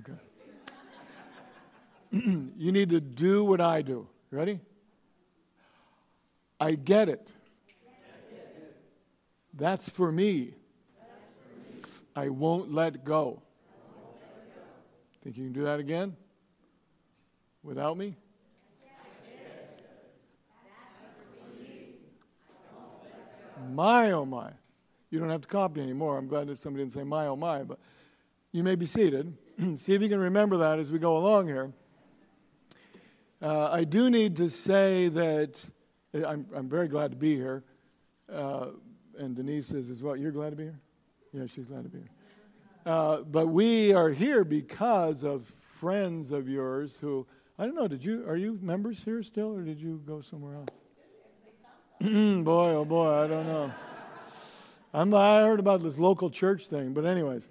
Okay. you need to do what I do. Ready? I get it. That's for me. I won't let go. Think you can do that again? Without me? My oh my. You don't have to copy anymore. I'm glad that somebody didn't say my oh my, but you may be seated. See if you can remember that as we go along here. Uh, I do need to say that I'm, I'm very glad to be here. Uh, and Denise says as well, You're glad to be here? Yeah, she's glad to be here. Uh, but we are here because of friends of yours who, I don't know, did you, are you members here still or did you go somewhere else? boy, oh boy, I don't know. I'm, I heard about this local church thing, but anyways,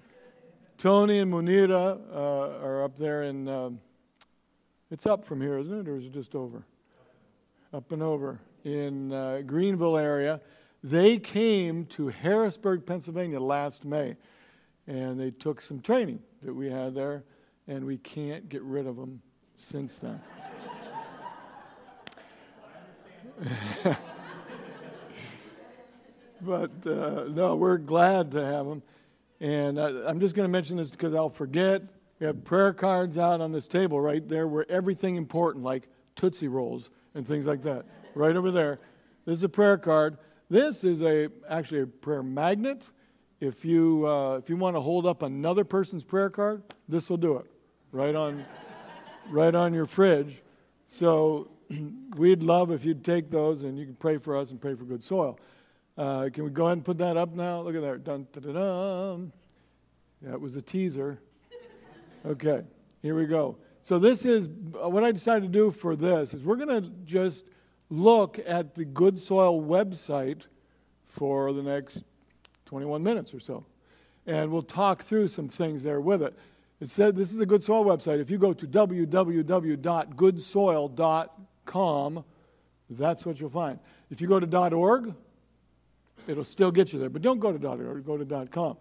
Tony and Munira uh, are up there in, um, it's up from here, isn't it, or is it just over? Up and over in uh, Greenville area. They came to Harrisburg, Pennsylvania last May, and they took some training that we had there, and we can't get rid of them since then. but uh, no, we're glad to have them. And I, am just going to mention this because I'll forget. We have prayer cards out on this table right there where everything important, like Tootsie Rolls and things like that, right over there. This is a prayer card. This is a actually a prayer magnet. If you uh, if you want to hold up another person's prayer card, this will do it, right on, right on your fridge. So we'd love if you'd take those and you can pray for us and pray for good soil. Uh, can we go ahead and put that up now? Look at that. Dun, dun, dun. That was a teaser. Okay, here we go. So this is what I decided to do for this is we're going to just look at the Good Soil website for the next 21 minutes or so. And we'll talk through some things there with it. It said this is the Good Soil website. If you go to www.goodsoil.com, that's what you'll find. If you go to .org, It'll still get you there. But don't go to .org, go to .com.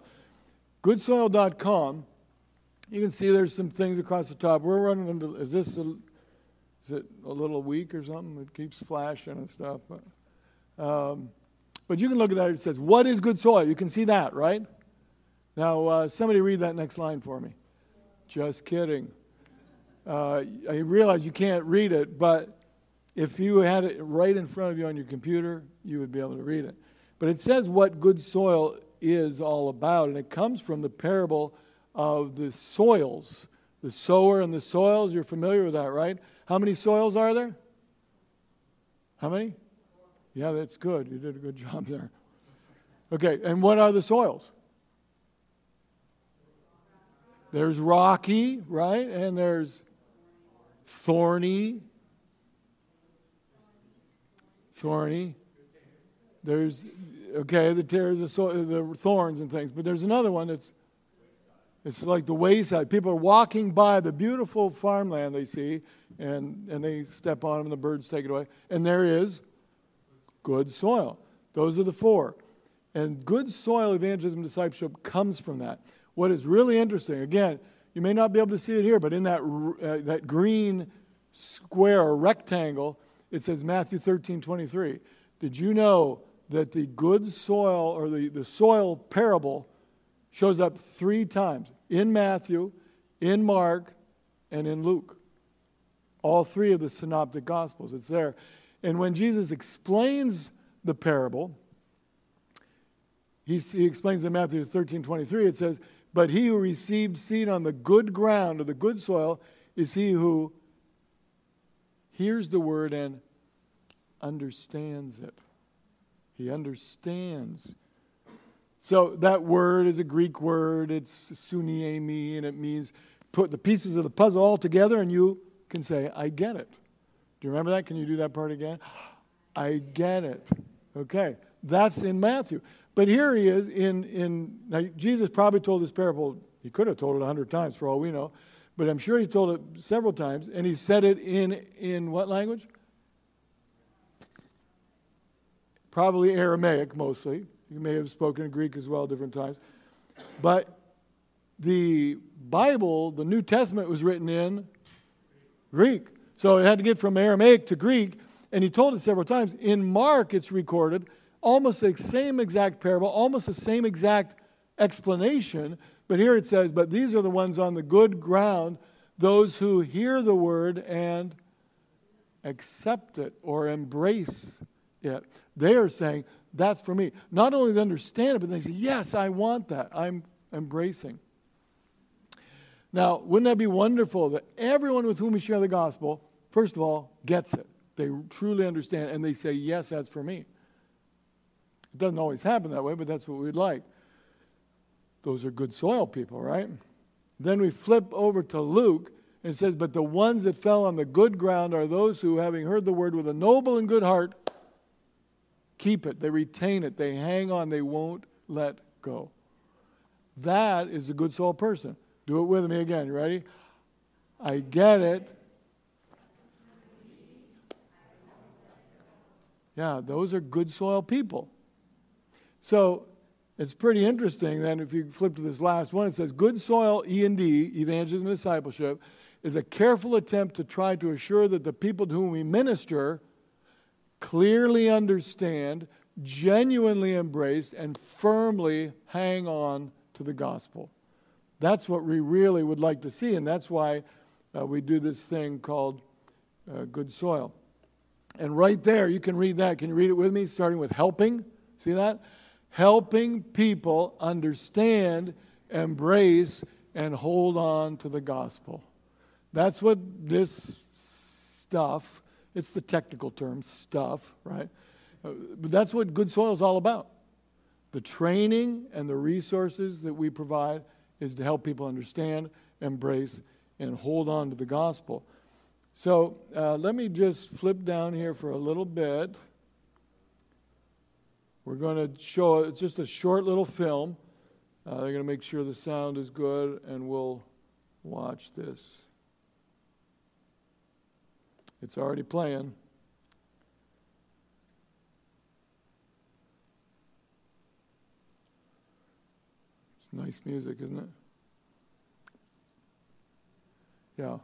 Goodsoil.com, you can see there's some things across the top. We're running into, is this a, is it a little weak or something? It keeps flashing and stuff. But, um, but you can look at that. It says, what is good soil? You can see that, right? Now, uh, somebody read that next line for me. Just kidding. Uh, I realize you can't read it, but if you had it right in front of you on your computer, you would be able to read it. But it says what good soil is all about, and it comes from the parable of the soils. The sower and the soils, you're familiar with that, right? How many soils are there? How many? Yeah, that's good. You did a good job there. Okay, and what are the soils? There's rocky, right? And there's thorny. Thorny. There's, okay, the tares, the, thorns and things, but there's another one that's, it's like the wayside. People are walking by the beautiful farmland they see, and, and they step on them, and the birds take it away. And there is good soil. Those are the four. And good soil evangelism discipleship comes from that. What is really interesting, again, you may not be able to see it here, but in that, uh, that green square or rectangle, it says Matthew 13 23. Did you know that the good soil or the, the soil parable shows up three times in Matthew, in Mark, and in Luke. All three of the synoptic gospels, it's there. And when Jesus explains the parable, he, he explains in Matthew 13 23, it says, But he who received seed on the good ground or the good soil is he who hears the word and understands it. He understands. So that word is a Greek word. It's suniemi, and it means put the pieces of the puzzle all together, and you can say, I get it. Do you remember that? Can you do that part again? I get it. Okay, that's in Matthew. But here he is in, in now Jesus probably told this parable, he could have told it a hundred times for all we know, but I'm sure he told it several times, and he said it in, in what language? Probably Aramaic mostly. You may have spoken Greek as well different times. But the Bible, the New Testament, was written in Greek. So it had to get from Aramaic to Greek. And he told us several times. In Mark, it's recorded almost the same exact parable, almost the same exact explanation. But here it says, But these are the ones on the good ground, those who hear the word and accept it or embrace it. They are saying, That's for me. Not only they understand it, but they say, Yes, I want that. I'm embracing. Now, wouldn't that be wonderful that everyone with whom we share the gospel, first of all, gets it? They truly understand and they say, Yes, that's for me. It doesn't always happen that way, but that's what we'd like. Those are good soil people, right? Then we flip over to Luke and says, But the ones that fell on the good ground are those who, having heard the word with a noble and good heart, keep it, they retain it, they hang on, they won't let go. That is a good soil person. Do it with me again. You ready? I get it. Yeah, those are good soil people. So it's pretty interesting then if you flip to this last one, it says good soil E&D, evangelism and discipleship, is a careful attempt to try to assure that the people to whom we minister clearly understand, genuinely embrace, and firmly hang on to the gospel. That's what we really would like to see, and that's why uh, we do this thing called uh, good soil. And right there, you can read that. Can you read it with me? Starting with helping. See that? Helping people understand, embrace, and hold on to the gospel. That's what this stuff, it's the technical term, stuff, right? Uh, but that's what good soil is all about. The training and the resources that we provide is to help people understand, embrace, and hold on to the gospel. So uh, let me just flip down here for a little bit. We're going to show it's just a short little film. Uh, they're going to make sure the sound is good, and we'll watch this. It's already playing. It's nice music, isn't it? Yeah.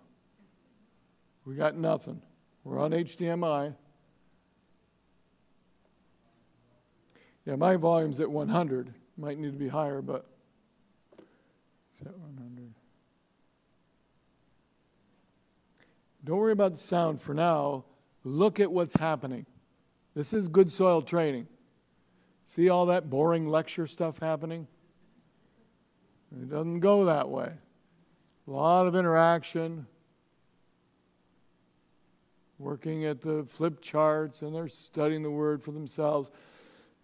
We got nothing. We're on HDMI. Yeah, my volume's at 100. Might need to be higher, but it's at 100. Don't worry about the sound for now. Look at what's happening. This is good soil training. See all that boring lecture stuff happening? It doesn't go that way. A lot of interaction, working at the flip charts, and they're studying the word for themselves.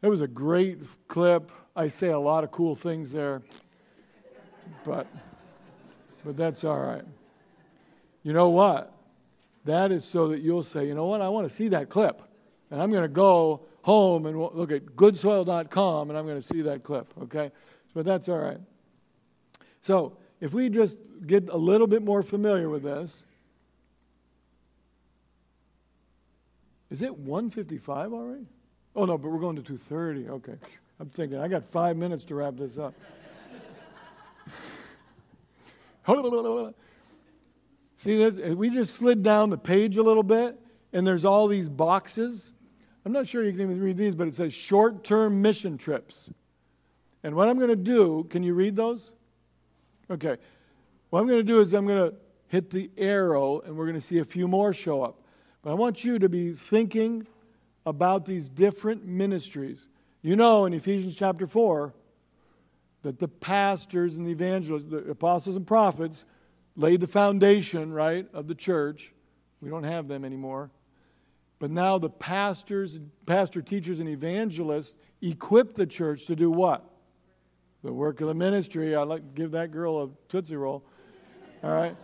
It was a great clip. I say a lot of cool things there, but, but that's all right. You know what? That is so that you'll say, you know what? I want to see that clip. And I'm going to go home and look at goodsoil.com and I'm going to see that clip, okay? But that's all right. So, if we just get a little bit more familiar with this, is it 155 already? Oh no, but we're going to 230. Okay. I'm thinking I got 5 minutes to wrap this up. See this? Uh, we just slid down the page a little bit and there's all these boxes. I'm not sure you can even read these, but it says short-term mission trips. And what I'm going to do, can you read those? Okay. What I'm going to do is I'm going to hit the arrow and we're going to see a few more show up. But I want you to be thinking about these different ministries. You know in Ephesians chapter 4 that the pastors and the evangelists, the apostles and prophets, laid the foundation, right, of the church. We don't have them anymore. But now the pastors, pastor teachers and evangelists equip the church to do what? the work of the ministry. I'd like give that girl a Tootsie Roll. All right?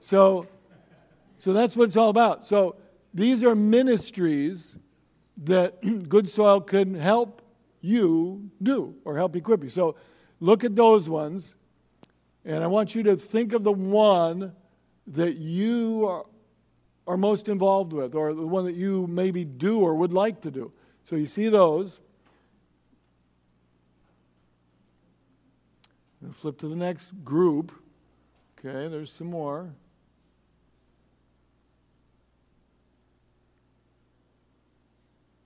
So, so that's what it's all about. So these are ministries that Good Soil can help you do or help equip you. So look at those ones, and I want you to think of the one that you are, are most involved with or the one that you maybe do or would like to do. So you see those. flip to the next group. Okay, there's some more.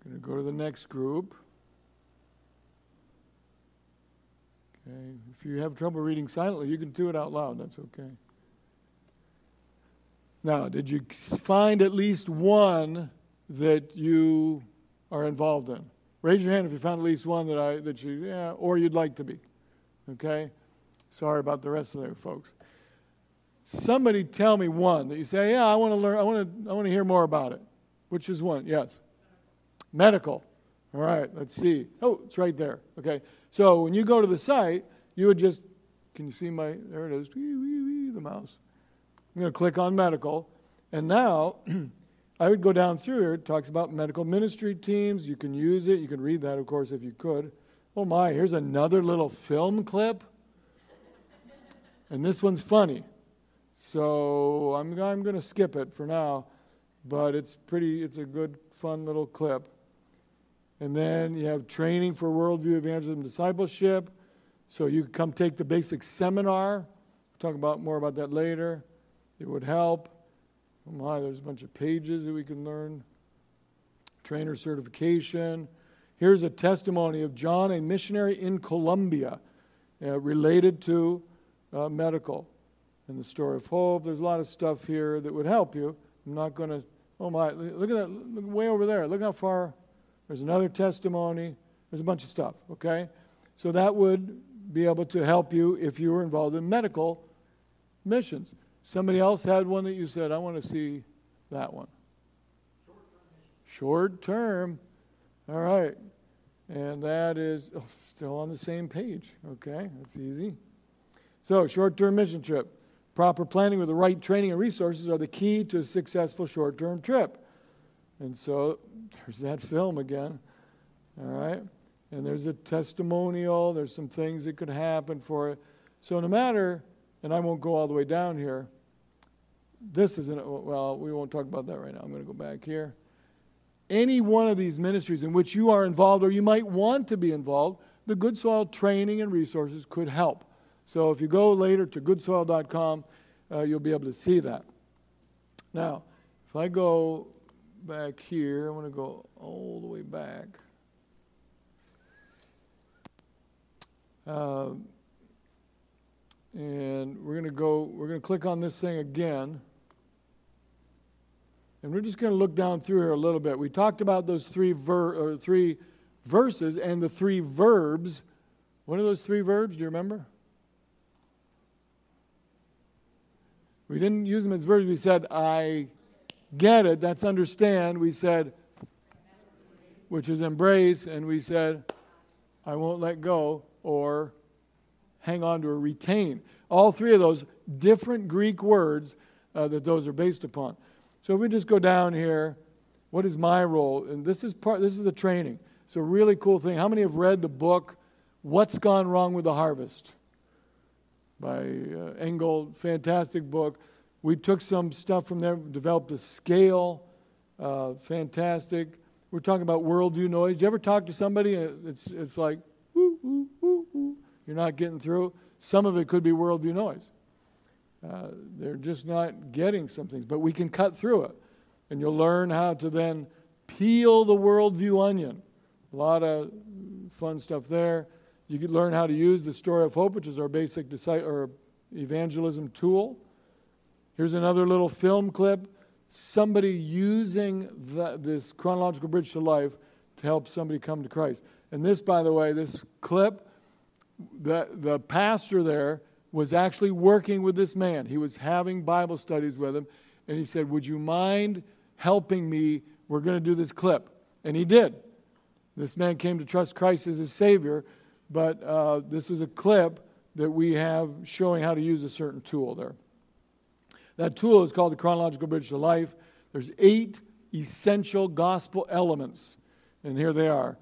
Going to go to the next group. Okay, if you have trouble reading silently, you can do it out loud. That's okay. Now, did you find at least one that you are involved in? Raise your hand if you found at least one that I that you yeah, or you'd like to be. Okay? Sorry about the rest of the folks. Somebody tell me one that you say, yeah, I want to learn, I want to, I want to hear more about it. Which is one? Yes. Medical. All right, let's see. Oh, it's right there. Okay. So when you go to the site, you would just, can you see my, there it is, the mouse. I'm going to click on medical. And now I would go down through here. It talks about medical ministry teams. You can use it. You can read that, of course, if you could. Oh my, here's another little film clip. And this one's funny. So I'm, I'm going to skip it for now, but it's pretty, it's a good, fun little clip. And then you have training for worldview evangelism discipleship. So you come take the basic seminar. We'll talk about more about that later. It would help. Oh my, there's a bunch of pages that we can learn. Trainer certification. Here's a testimony of John, a missionary in Colombia, uh, related to uh, medical and the story of hope. There's a lot of stuff here that would help you. I'm not going to, oh my, look at that, look way over there. Look how far there's another testimony. There's a bunch of stuff, okay? So that would be able to help you if you were involved in medical missions. Somebody else had one that you said, I want to see that one. Short term. All right. And that is oh, still on the same page. Okay, that's easy. So, short term mission trip. Proper planning with the right training and resources are the key to a successful short term trip. And so there's that film again. All right? And there's a testimonial, there's some things that could happen for it. So no matter, and I won't go all the way down here, this isn't, well, we won't talk about that right now. I'm going to go back here. Any one of these ministries in which you are involved or you might want to be involved, the Good Soil training and resources could help. So if you go later to goodsoil.com, uh, you'll be able to see that. Now, if I go back here. I'm going to go all the way back. Uh, and we're going to go, we're going to click on this thing again. And we're just going to look down through here a little bit. We talked about those three, ver- three verses and the three verbs. What are those three verbs? Do you remember? We didn't use them as verbs. We said, I get it, that's understand, we said, which is embrace, and we said, I won't let go, or hang on to or retain. All three of those different Greek words uh, that those are based upon. So if we just go down here, what is my role? And this is part. This is the training. It's a really cool thing. How many have read the book "What's Gone Wrong with the Harvest" by uh, Engel? Fantastic book. We took some stuff from there, developed a scale, uh, fantastic. We're talking about worldview noise. You ever talk to somebody and it's, it's like. You're not getting through? Some of it could be worldview noise. Uh, they're just not getting some things, but we can cut through it. And you'll learn how to then peel the worldview onion. A lot of fun stuff there. You can learn how to use the story of hope, which is our basic or evangelism tool. Here's another little film clip. Somebody using the, this chronological bridge to life to help somebody come to Christ. And this, by the way, this clip, the, the pastor there was actually working with this man. He was having Bible studies with him. And he said, Would you mind helping me? We're going to do this clip. And he did. This man came to trust Christ as his Savior. But uh, this is a clip that we have showing how to use a certain tool there. That tool is called the chronological bridge to life. There's eight essential gospel elements, and here they are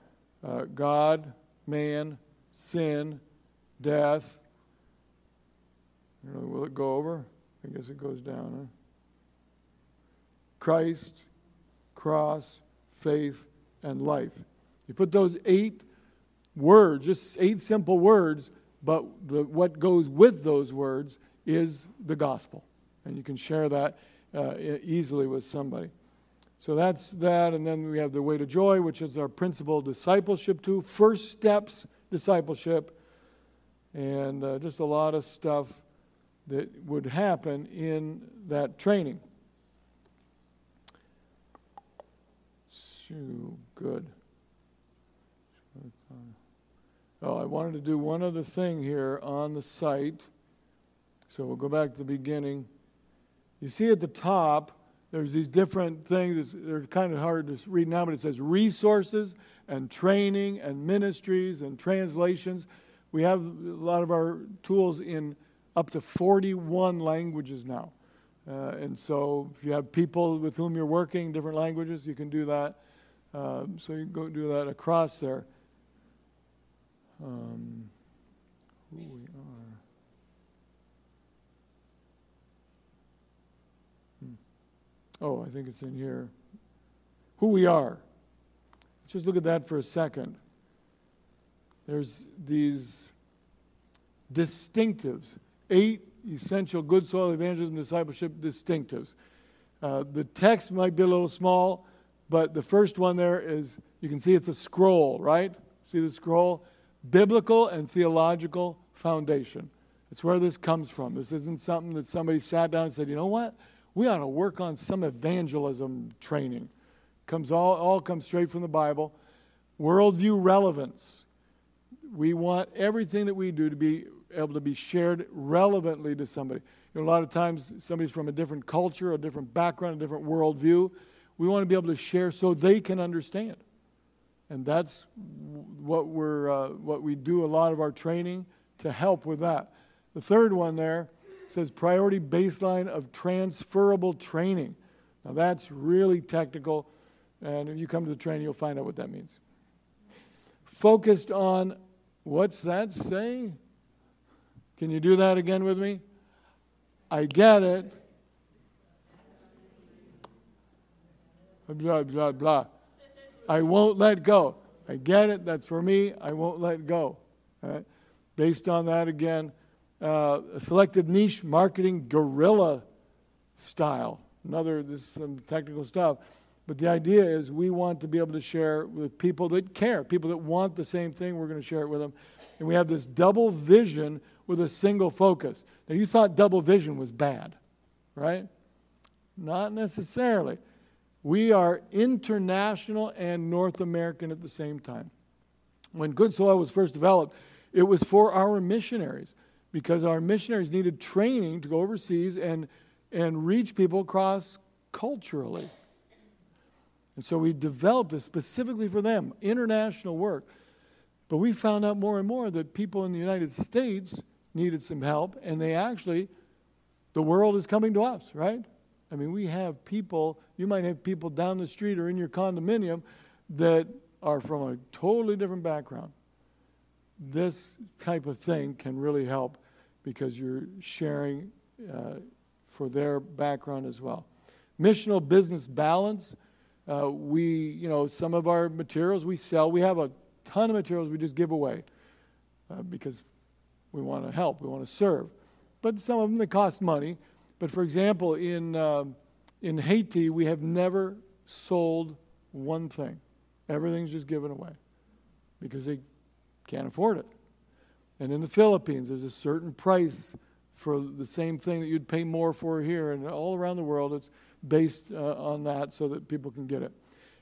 uh, God, man, sin, death. Will it go over? I guess it goes down. Huh? Christ, cross, faith, and life. You put those eight words, just eight simple words, but the, what goes with those words is the gospel. And you can share that uh, easily with somebody. So that's that. And then we have the way to joy, which is our principal discipleship tool, first steps discipleship, and uh, just a lot of stuff that would happen in that training. So good. Oh, I wanted to do one other thing here on the site. So we'll go back to the beginning. You see at the top, there's these different things. They're kind of hard to read now, but it says resources and training and ministries and translations. We have a lot of our tools in up to 41 languages now. Uh, and so if you have people with whom you're working, different languages, you can do that. Um, so you can go do that across there. Um, who we are. Oh, I think it's in here. Who we are. Just look at that for a second. There's these distinctives, eight essential good soil evangelism discipleship distinctives. Uh, the text might be a little small, but the first one there is you can see it's a scroll, right? See the scroll? Biblical and theological foundation. It's where this comes from. This isn't something that somebody sat down and said, you know what? We ought to work on some evangelism training. Comes all, all comes straight from the Bible. Worldview relevance. We want everything that we do to be able to be shared relevantly to somebody. You know, a lot of times somebody's from a different culture, a different background, a different worldview. We want to be able to share so they can understand. And that's what, we're, uh, what we do a lot of our training to help with that. The third one there says priority baseline of transferable training. Now that's really technical, and if you come to the training, you'll find out what that means. Focused on what's that say? Can you do that again with me? I get it. Blah, blah, blah. I won't let go. I get it. That's for me. I won't let go. Based on that, again, uh, a selective niche marketing guerrilla style. Another, this is some technical stuff. But the idea is we want to be able to share with people that care, people that want the same thing. We're going to share it with them. And we have this double vision with a single focus. Now, you thought double vision was bad, right? Not necessarily. We are international and North American at the same time. When Good Soil was first developed, it was for our missionaries because our missionaries needed training to go overseas and, and reach people across culturally. And so we developed it specifically for them, international work. But we found out more and more that people in the United States needed some help, and they actually, the world is coming to us, right? I mean, we have people, you might have people down the street or in your condominium that are from a totally different background. This type of thing can really help because you're sharing uh, for their background as well. Missional business balance. Uh, we, you know, some of our materials we sell. We have a ton of materials we just give away uh, because we want to help, we want to serve. But some of them they cost money. But for example, in, uh, in Haiti, we have never sold one thing. Everything's just given away because they can't afford it. And in the Philippines, there's a certain price for the same thing that you'd pay more for here. And all around the world, it's based uh, on that so that people can get it.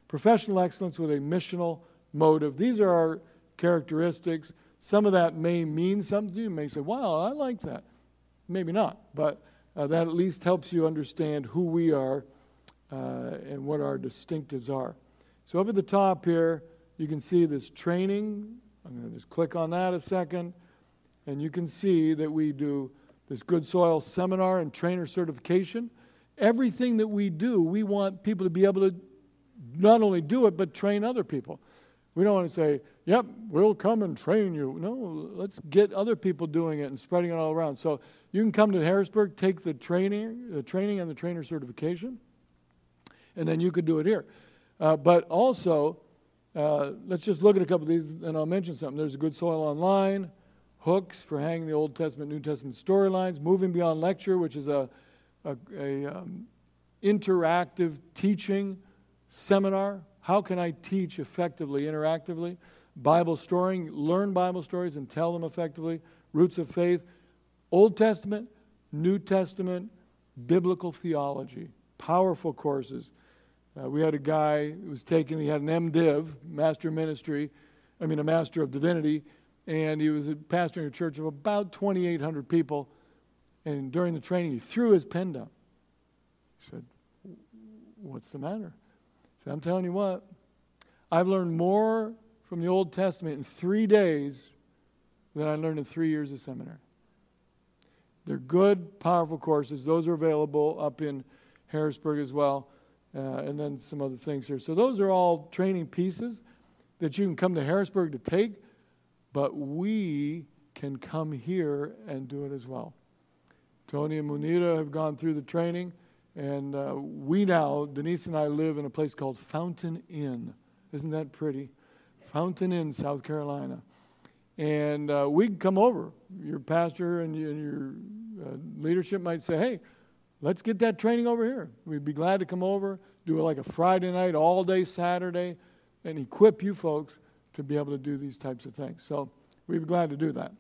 Professional excellence with a missional motive. These are our characteristics. Some of that may mean something to you. You may say, wow, I like that. Maybe not. But uh, that at least helps you understand who we are uh, and what our distinctives are. So, up at the top here, you can see this training. I'm going to just click on that a second, and you can see that we do this good soil seminar and trainer certification. Everything that we do, we want people to be able to not only do it, but train other people. We don't want to say, yep, we'll come and train you. No, let's get other people doing it and spreading it all around. So you can come to Harrisburg, take the training, the training and the trainer certification, and then you could do it here. Uh, but also, uh, let's just look at a couple of these, and I'll mention something. There's a Good Soil Online. Hooks for hanging the Old Testament, New Testament storylines, moving beyond lecture, which is a, a, a um, interactive teaching seminar. How can I teach effectively, interactively? Bible storying, learn Bible stories and tell them effectively. Roots of faith, Old Testament, New Testament, biblical theology. Powerful courses. Uh, we had a guy who was taking, he had an MDiv, Master of Ministry, I mean, a Master of Divinity, and he was a pastor in a church of about 2,800 people. And during the training, he threw his pen down. He said, What's the matter? He said, I'm telling you what, I've learned more from the Old Testament in three days than I learned in three years of seminary. They're good, powerful courses. Those are available up in Harrisburg as well, uh, and then some other things here. So, those are all training pieces that you can come to Harrisburg to take, but we can come here and do it as well. Tony and Munira have gone through the training, and uh, we now, Denise and I, live in a place called Fountain Inn. Isn't that pretty? Fountain Inn, South Carolina. And uh, we can come over. Your pastor and, and your uh, leadership might say, hey, let's get that training over here. We'd be glad to come over, do it like a Friday night, all day Saturday, and equip you folks to be able to do these types of things. So we'd be glad to do that.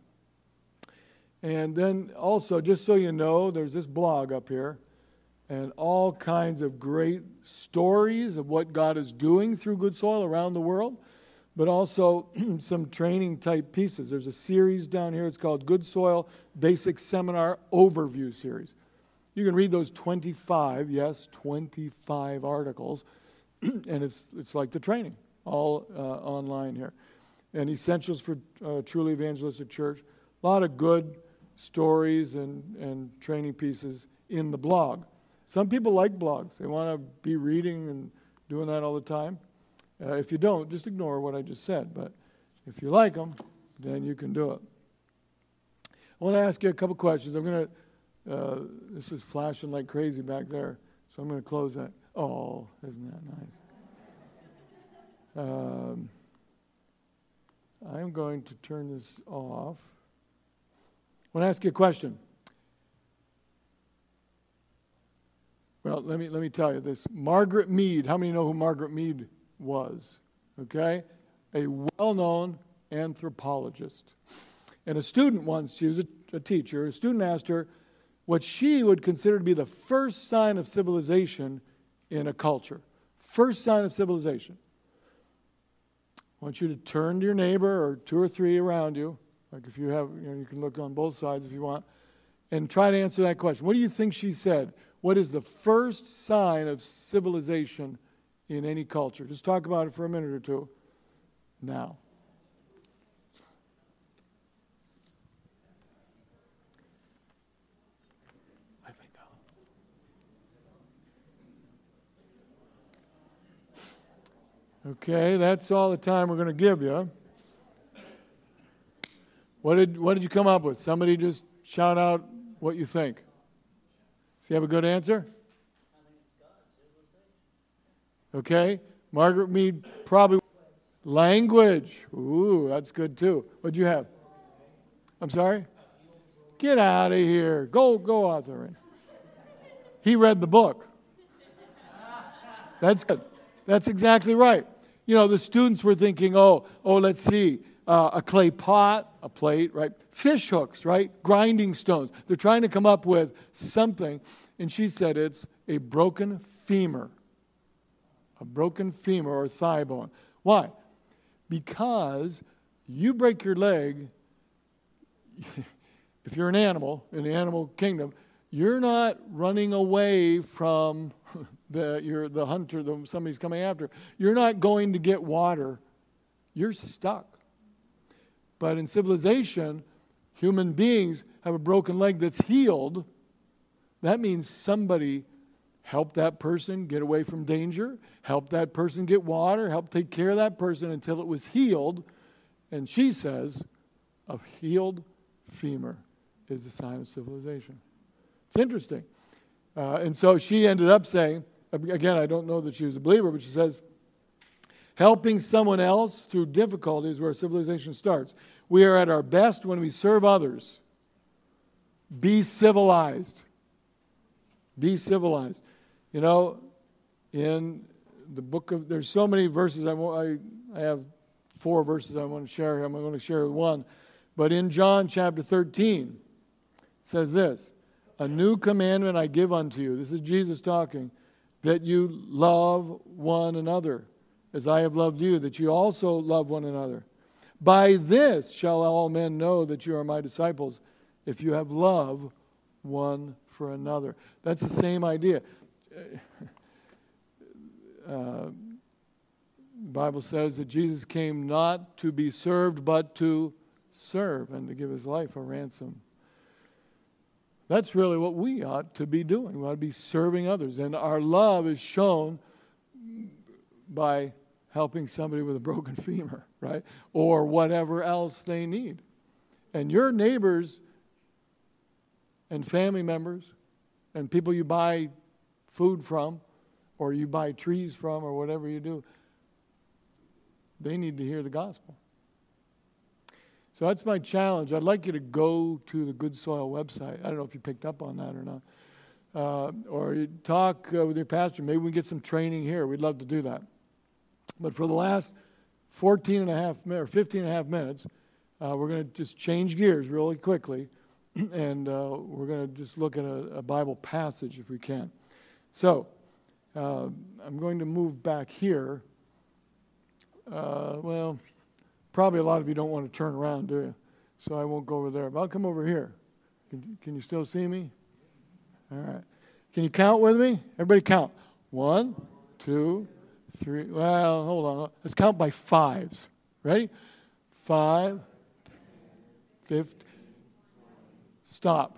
And then also, just so you know, there's this blog up here and all kinds of great stories of what God is doing through Good Soil around the world but also some training type pieces. There's a series down here, it's called Good Soil Basic Seminar Overview Series. You can read those 25, yes, 25 articles, and it's, it's like the training, all uh, online here. And Essentials for uh, Truly Evangelistic Church. A lot of good stories and, and training pieces in the blog. Some people like blogs, they want to be reading and doing that all the time. Uh, if you don't, just ignore what I just said. But if you like them, then you can do it. I want to ask you a couple questions. I'm going to, uh, this is flashing like crazy back there, so I'm going to close that. Oh, isn't that nice? Um, I'm going to turn this off. I want to ask you a question. Well, let me, let me tell you this. Margaret Mead, how many know who Margaret Mead was, okay? A well known anthropologist. And a student once, she was a, a, teacher, a student asked her what she would consider to be the first sign of civilization in a culture. First sign of civilization. I want you to turn to your neighbor or two or three around you, like if you have, you know, you can look on both sides if you want, and try to answer that question. What do you think she said? What is the first sign of civilization in any culture. Just talk about it for a minute or two now. Okay, that's all the time we're going to give you. What did, what did you come up with? Somebody just shout out what you think. Does he have a good answer? Okay? Margaret Mead probably. Language. Ooh, that's good too. What'd you have? I'm sorry? Get out of here. Go, go there. He read the book. That's good. That's exactly right. You know, the students were thinking, oh, oh, let's see, uh, a clay pot, a plate, right? Fish hooks, right? Grinding stones. They're trying to come up with something. And she said it's a broken femur a broken femur or thigh bone. Why? Because you break your leg, if you're an animal in the animal kingdom, you're not running away from the, you're the hunter, the, somebody's coming after. You're not going to get water. You're stuck. But in civilization, human beings have a broken leg that's healed. That means somebody helped that person get away from danger, helped that person get water, helped take care of that person until it was healed. And she says, a healed femur is a sign of civilization. It's interesting. Uh, and so she ended up saying, again, I don't know that she was a believer, but she says, Helping someone else through difficulties where civilization starts. We are at our best when we serve others. Be civilized. Be civilized. You know, in the book of, there's so many verses. I, I, I have four verses I want to share. I'm going to share one. But in John chapter 13, it says this A new commandment I give unto you. This is Jesus talking, that you love one another as I have loved you, that you also love one another. By this shall all men know that you are my disciples, if you have love one for another. That's the same idea. Uh, Bible says that Jesus came not to be served, but to serve and to give his life a ransom. That's really what we ought to be doing. We ought to be serving others. And our love is shown by helping somebody with a broken femur, right? Or whatever else they need. And your neighbors and family members and people you buy food from or you buy trees from or whatever you do, they need to hear the gospel. So that's my challenge. I'd like you to go to the Good Soil website. I don't know if you picked up on that or not. Uh, or you talk uh, with your pastor. Maybe we get some training here. We'd love to do that. But for the last 14 and a half or 15 and a half minutes, uh, we're going to just change gears really quickly, and uh, we're going to just look at a, a, Bible passage if we can. So uh, I'm going to move back here. Uh, well, probably a lot of you don't want to turn around, do you? So I won't go over there. But I'll come over here. Can, can you still see me? All right. Can you count with me? Everybody count. One, two, three. Well, hold on. Let's count by fives. Ready? Five, fifth. Stop.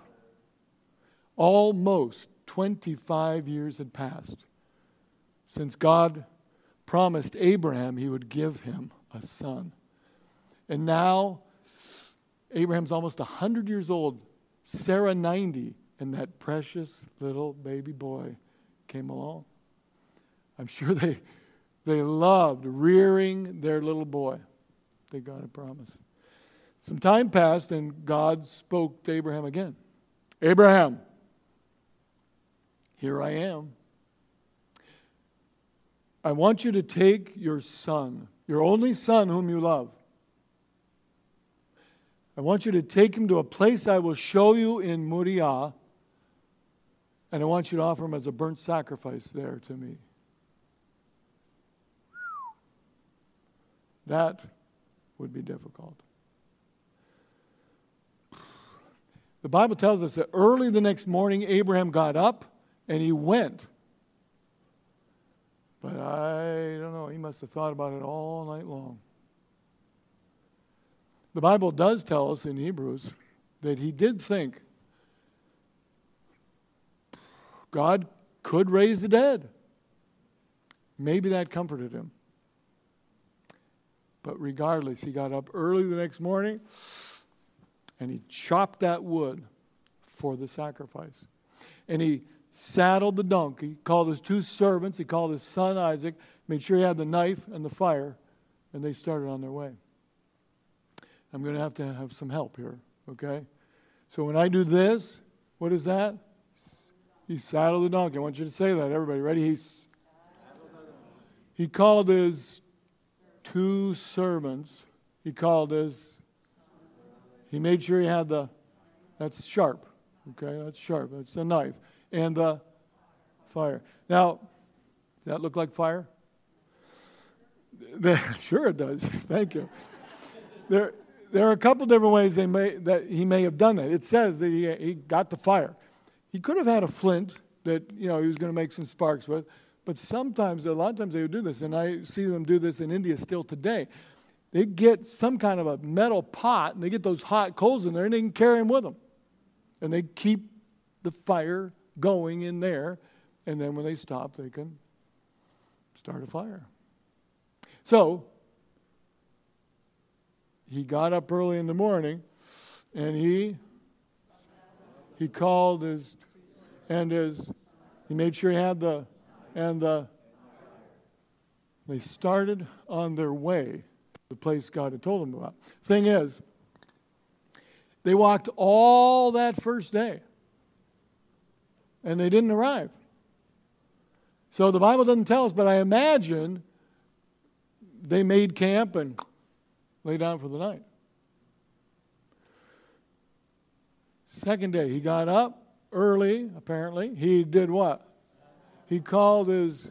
Almost 25 years had passed since God promised Abraham he would give him a son. And now, Abraham's almost 100 years old, Sarah 90, and that precious little baby boy came along. I'm sure they they loved rearing their little boy They got a promise. Some time passed, and God spoke to Abraham again Abraham, here I am. I want you to take your son, your only son whom you love. I want you to take him to a place I will show you in Moriah, and I want you to offer him as a burnt sacrifice there to me. That would be difficult. The Bible tells us that early the next morning, Abraham got up and he went. But I don't know, he must have thought about it all night long. The Bible does tell us in Hebrews that he did think God could raise the dead. Maybe that comforted him. But regardless, he got up early the next morning and he chopped that wood for the sacrifice. And he saddled the donkey, called his two servants, he called his son Isaac, made sure he had the knife and the fire, and they started on their way. I'm going to have to have some help here, okay? So when I do this, what is that? He saddled the donkey. I want you to say that, everybody. Ready? He's, he called his two servants. He called his, he made sure he had the, that's sharp. Okay, that's sharp. That's a knife. And the fire. Now, that look like fire? sure it does. Thank you. There, there are a couple different ways they may, that he may have done that. It says that he, he got the fire. He could have had a flint that you know he was going to make some sparks with, but sometimes, a lot of times they would do this, and I see them do this in India still today. They get some kind of a metal pot, and they get those hot coals in there, and they can carry them with them. And they keep the fire going in there, and then when they stop, they can start a fire. So, he got up early in the morning, and he he called his and his he made sure he had the and the They started on their way the place God had told them about. Thing is, they walked all that first day and they didn't arrive. So the Bible doesn't tell us, but I imagine they made camp and lay down for the night. Second day, he got up early, apparently. He did what? He called his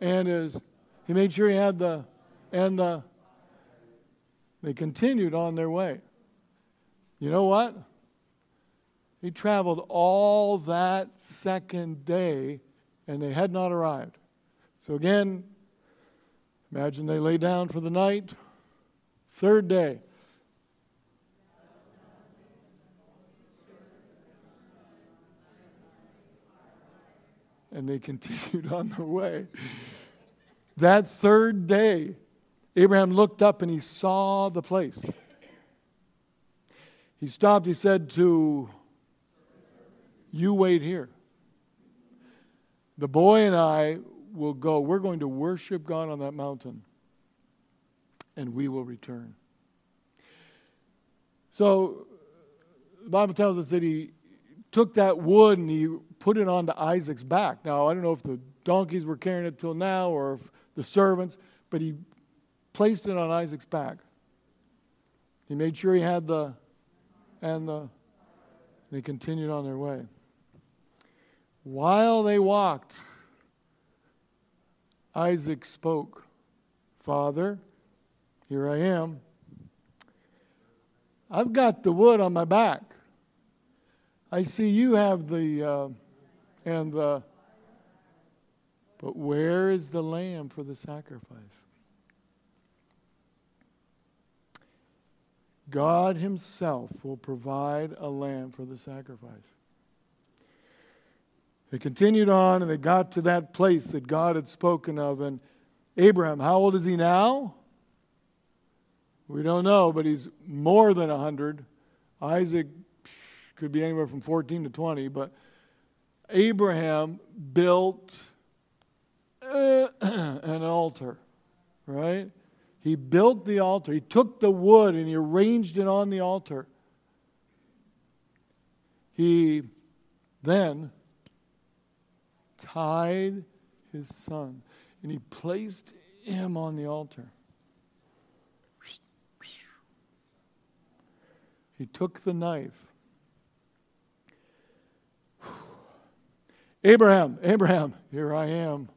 and his he made sure he had the and the they continued on their way. You know what? He traveled all that second day and they had not arrived. So again, imagine they lay down for the night. Third day. And they continued on their way. That third day, Abraham looked up and he saw the place. He stopped, he said to, You wait here. The boy and I will go. We're going to worship God on that mountain, and we will return. So, the Bible tells us that he took that wood and he put it onto Isaac's back. Now, I don't know if the donkeys were carrying it till now or if the servants, but he placed it on Isaac's back. He made sure he had the, and the, and they continued on their way. While they walked, Isaac spoke, Father, here I am. I've got the wood on my back. I see you have the, uh, and the, but where is the lamb for the sacrifice? God Himself will provide a lamb for the sacrifice. They continued on and they got to that place that God had spoken of. And Abraham, how old is he now? We don't know, but he's more than 100. Isaac could be anywhere from 14 to 20, but Abraham built uh, an altar, right? He built the altar. He took the wood and he arranged it on the altar. He then tied his son and he placed him on the altar. He took the knife. Abraham, Abraham, here I am.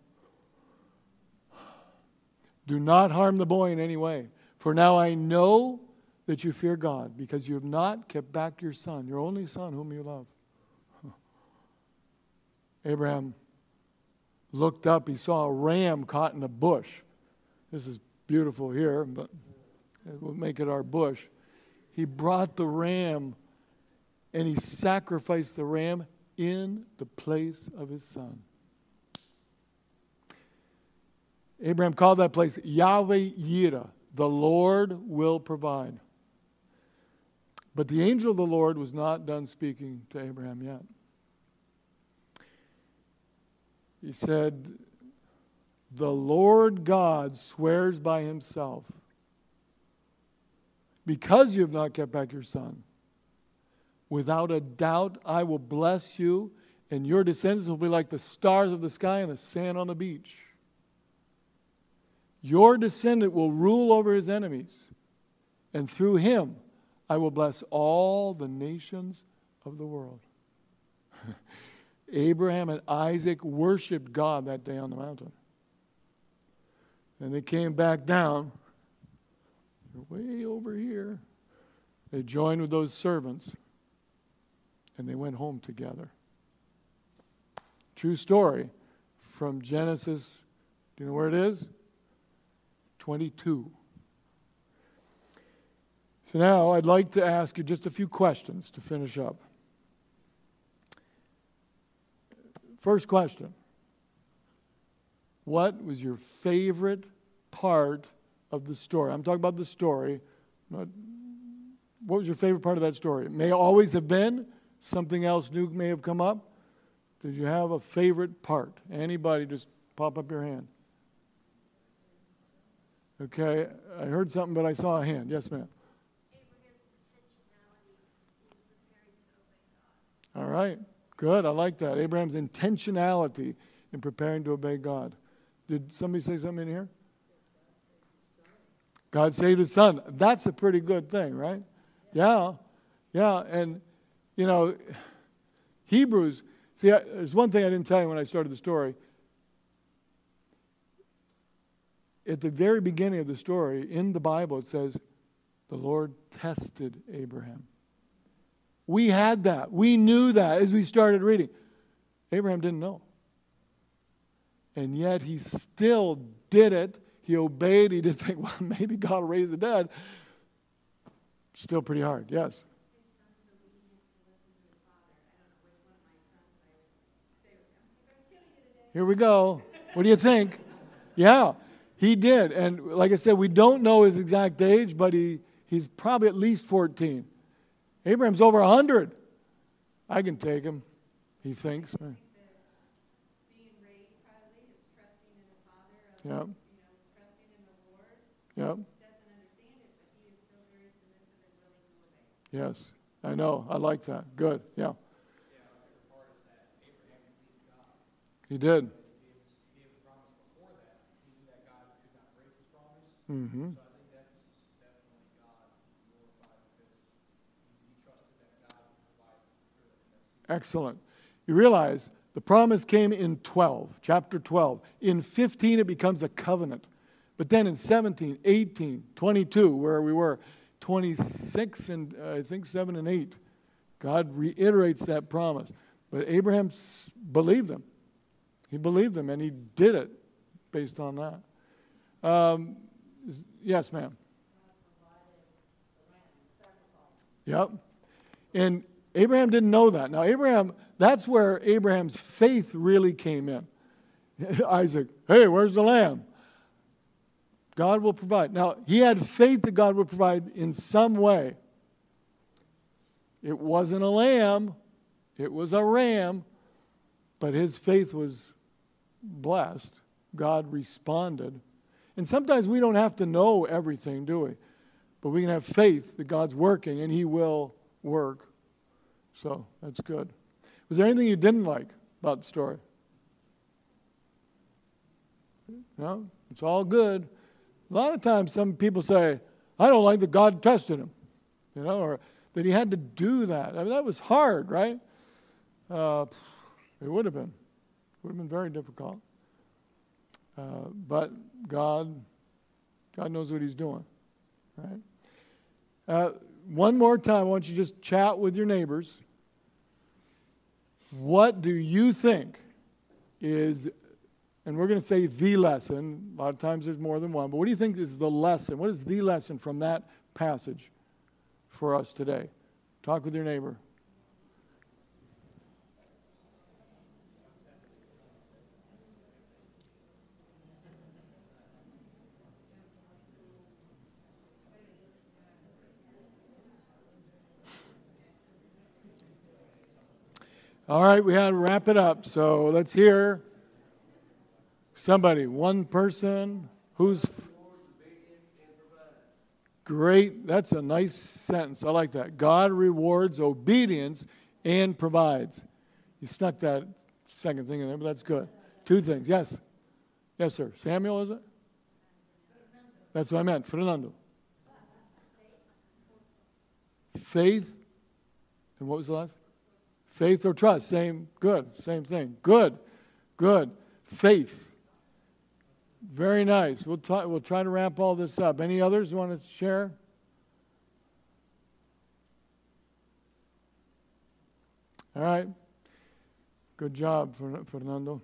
Do not harm the boy in any way, for now I know that you fear God, because you have not kept back your son, your only son, whom you love. Abraham looked up, he saw a ram caught in a bush. This is beautiful here, but we'll make it our bush. He brought the ram and he sacrificed the ram in the place of his son. Abraham called that place Yahweh Yireh, the Lord will provide. But the angel of the Lord was not done speaking to Abraham yet. He said, The Lord God swears by himself, because you have not kept back your son, without a doubt I will bless you, and your descendants will be like the stars of the sky and the sand on the beach. Your descendant will rule over his enemies, and through him I will bless all the nations of the world. Abraham and Isaac worshiped God that day on the mountain. And they came back down. They're way over here. They joined with those servants and they went home together. True story from Genesis. Do you know where it is? 22. So now I'd like to ask you just a few questions to finish up. First question What was your favorite part of the story? I'm talking about the story. What was your favorite part of that story? It may always have been, something else new may have come up. Did you have a favorite part? Anybody just pop up your hand? Okay, I heard something, but I saw a hand. Yes, ma'am. All right, good. I like that. Abraham's intentionality in preparing to obey God. Did somebody say something in here? God saved his son. That's a pretty good thing, right? Yeah, yeah. And, you know, Hebrews, see, there's one thing I didn't tell you when I started the story. At the very beginning of the story, in the Bible, it says, the Lord tested Abraham. We had that. We knew that as we started reading. Abraham didn't know. And yet he still did it. He obeyed. He didn't think, well, maybe God will raise the dead. Still pretty hard, yes. Here we go. What do you think? Yeah, he did. And like I said, we don't know his exact age, but he, he's probably at least 14. Abraham's over 100. I can take him, he thinks. Yep. Yep. Yes, I know. I like that. Good. Yeah. He did. Mm-hmm. Excellent. You realize the promise came in 12, chapter 12. In 15, it becomes a covenant. But then in 17, 18, 22, where we were, 26 and uh, I think 7 and 8, God reiterates that promise. But Abraham believed him. He believed him and he did it based on that. Um, yes, ma'am. Yep. And Abraham didn't know that. Now, Abraham, that's where Abraham's faith really came in. Isaac, hey, where's the lamb? God will provide. Now, he had faith that God would provide in some way. It wasn't a lamb, it was a ram, but his faith was blessed. God responded. And sometimes we don't have to know everything, do we? But we can have faith that God's working and he will work. So that's good. Was there anything you didn't like about the story? No, it's all good. A lot of times, some people say, I don't like that God tested him, you know, or that he had to do that. I mean, that was hard, right? Uh, it would have been. It would have been very difficult. Uh, but God, God knows what he's doing, right? Uh, one more time, I want you to just chat with your neighbors. What do you think is, and we're going to say the lesson, a lot of times there's more than one, but what do you think is the lesson? What is the lesson from that passage for us today? Talk with your neighbor. All right, we had to wrap it up. So let's hear somebody, one person who's great. That's a nice sentence. I like that. God rewards obedience and provides. You snuck that second thing in there, but that's good. Two things. Yes. Yes, sir. Samuel, is it? That's what I meant. Fernando. Faith. And what was the last? Faith or trust, same, good, same thing. Good, good. Faith. Very nice. We'll, try, we'll try to wrap all this up. Any others want to share? All right. Good job, Fernando.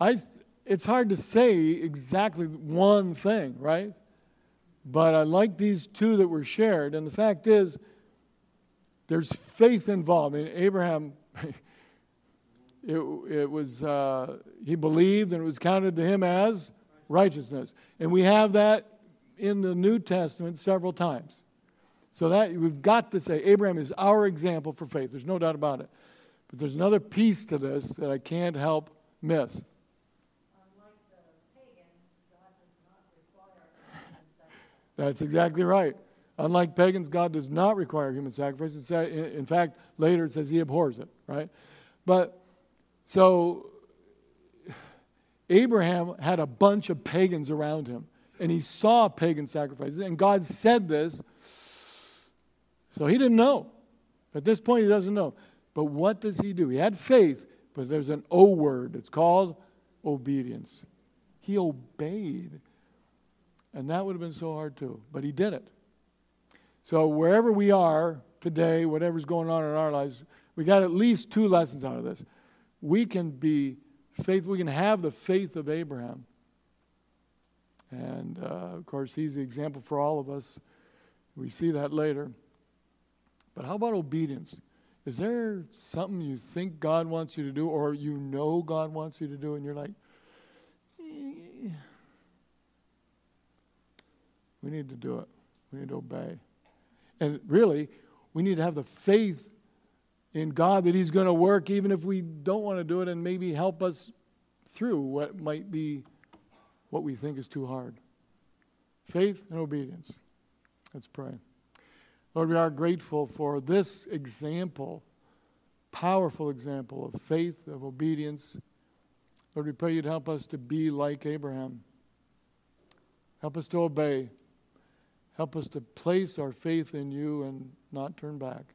I th- it's hard to say exactly one thing, right? But I like these two that were shared. And the fact is, there's faith involved. I mean, Abraham, it, it was, uh, he believed and it was counted to him as righteousness. And we have that in the New Testament several times. So that we've got to say Abraham is our example for faith. There's no doubt about it. But there's another piece to this that I can't help miss. That's exactly right. Unlike pagans, God does not require human sacrifice. In fact, later it says he abhors it, right? But so Abraham had a bunch of pagans around him, and he saw pagan sacrifices. And God said this, so he didn't know. At this point, he doesn't know. But what does he do? He had faith, but there's an O word. It's called obedience. He obeyed. And that would have been so hard too. But he did it. So wherever we are today, whatever's going on in our lives, we got at least two lessons out of this. We can be faithful, we can have the faith of Abraham. And uh, of course, he's the example for all of us. We see that later. But how about obedience? Is there something you think God wants you to do or you know God wants you to do and you're like, eh. we need to do it. We need to obey. And really, we need to have the faith in God that He's going to work even if we don't want to do it and maybe help us through what might be what we think is too hard. Faith and obedience. Let's pray. Lord, we are grateful for this example, powerful example of faith, of obedience. Lord, we pray you'd help us to be like Abraham. Help us to obey. Help us to place our faith in you and not turn back.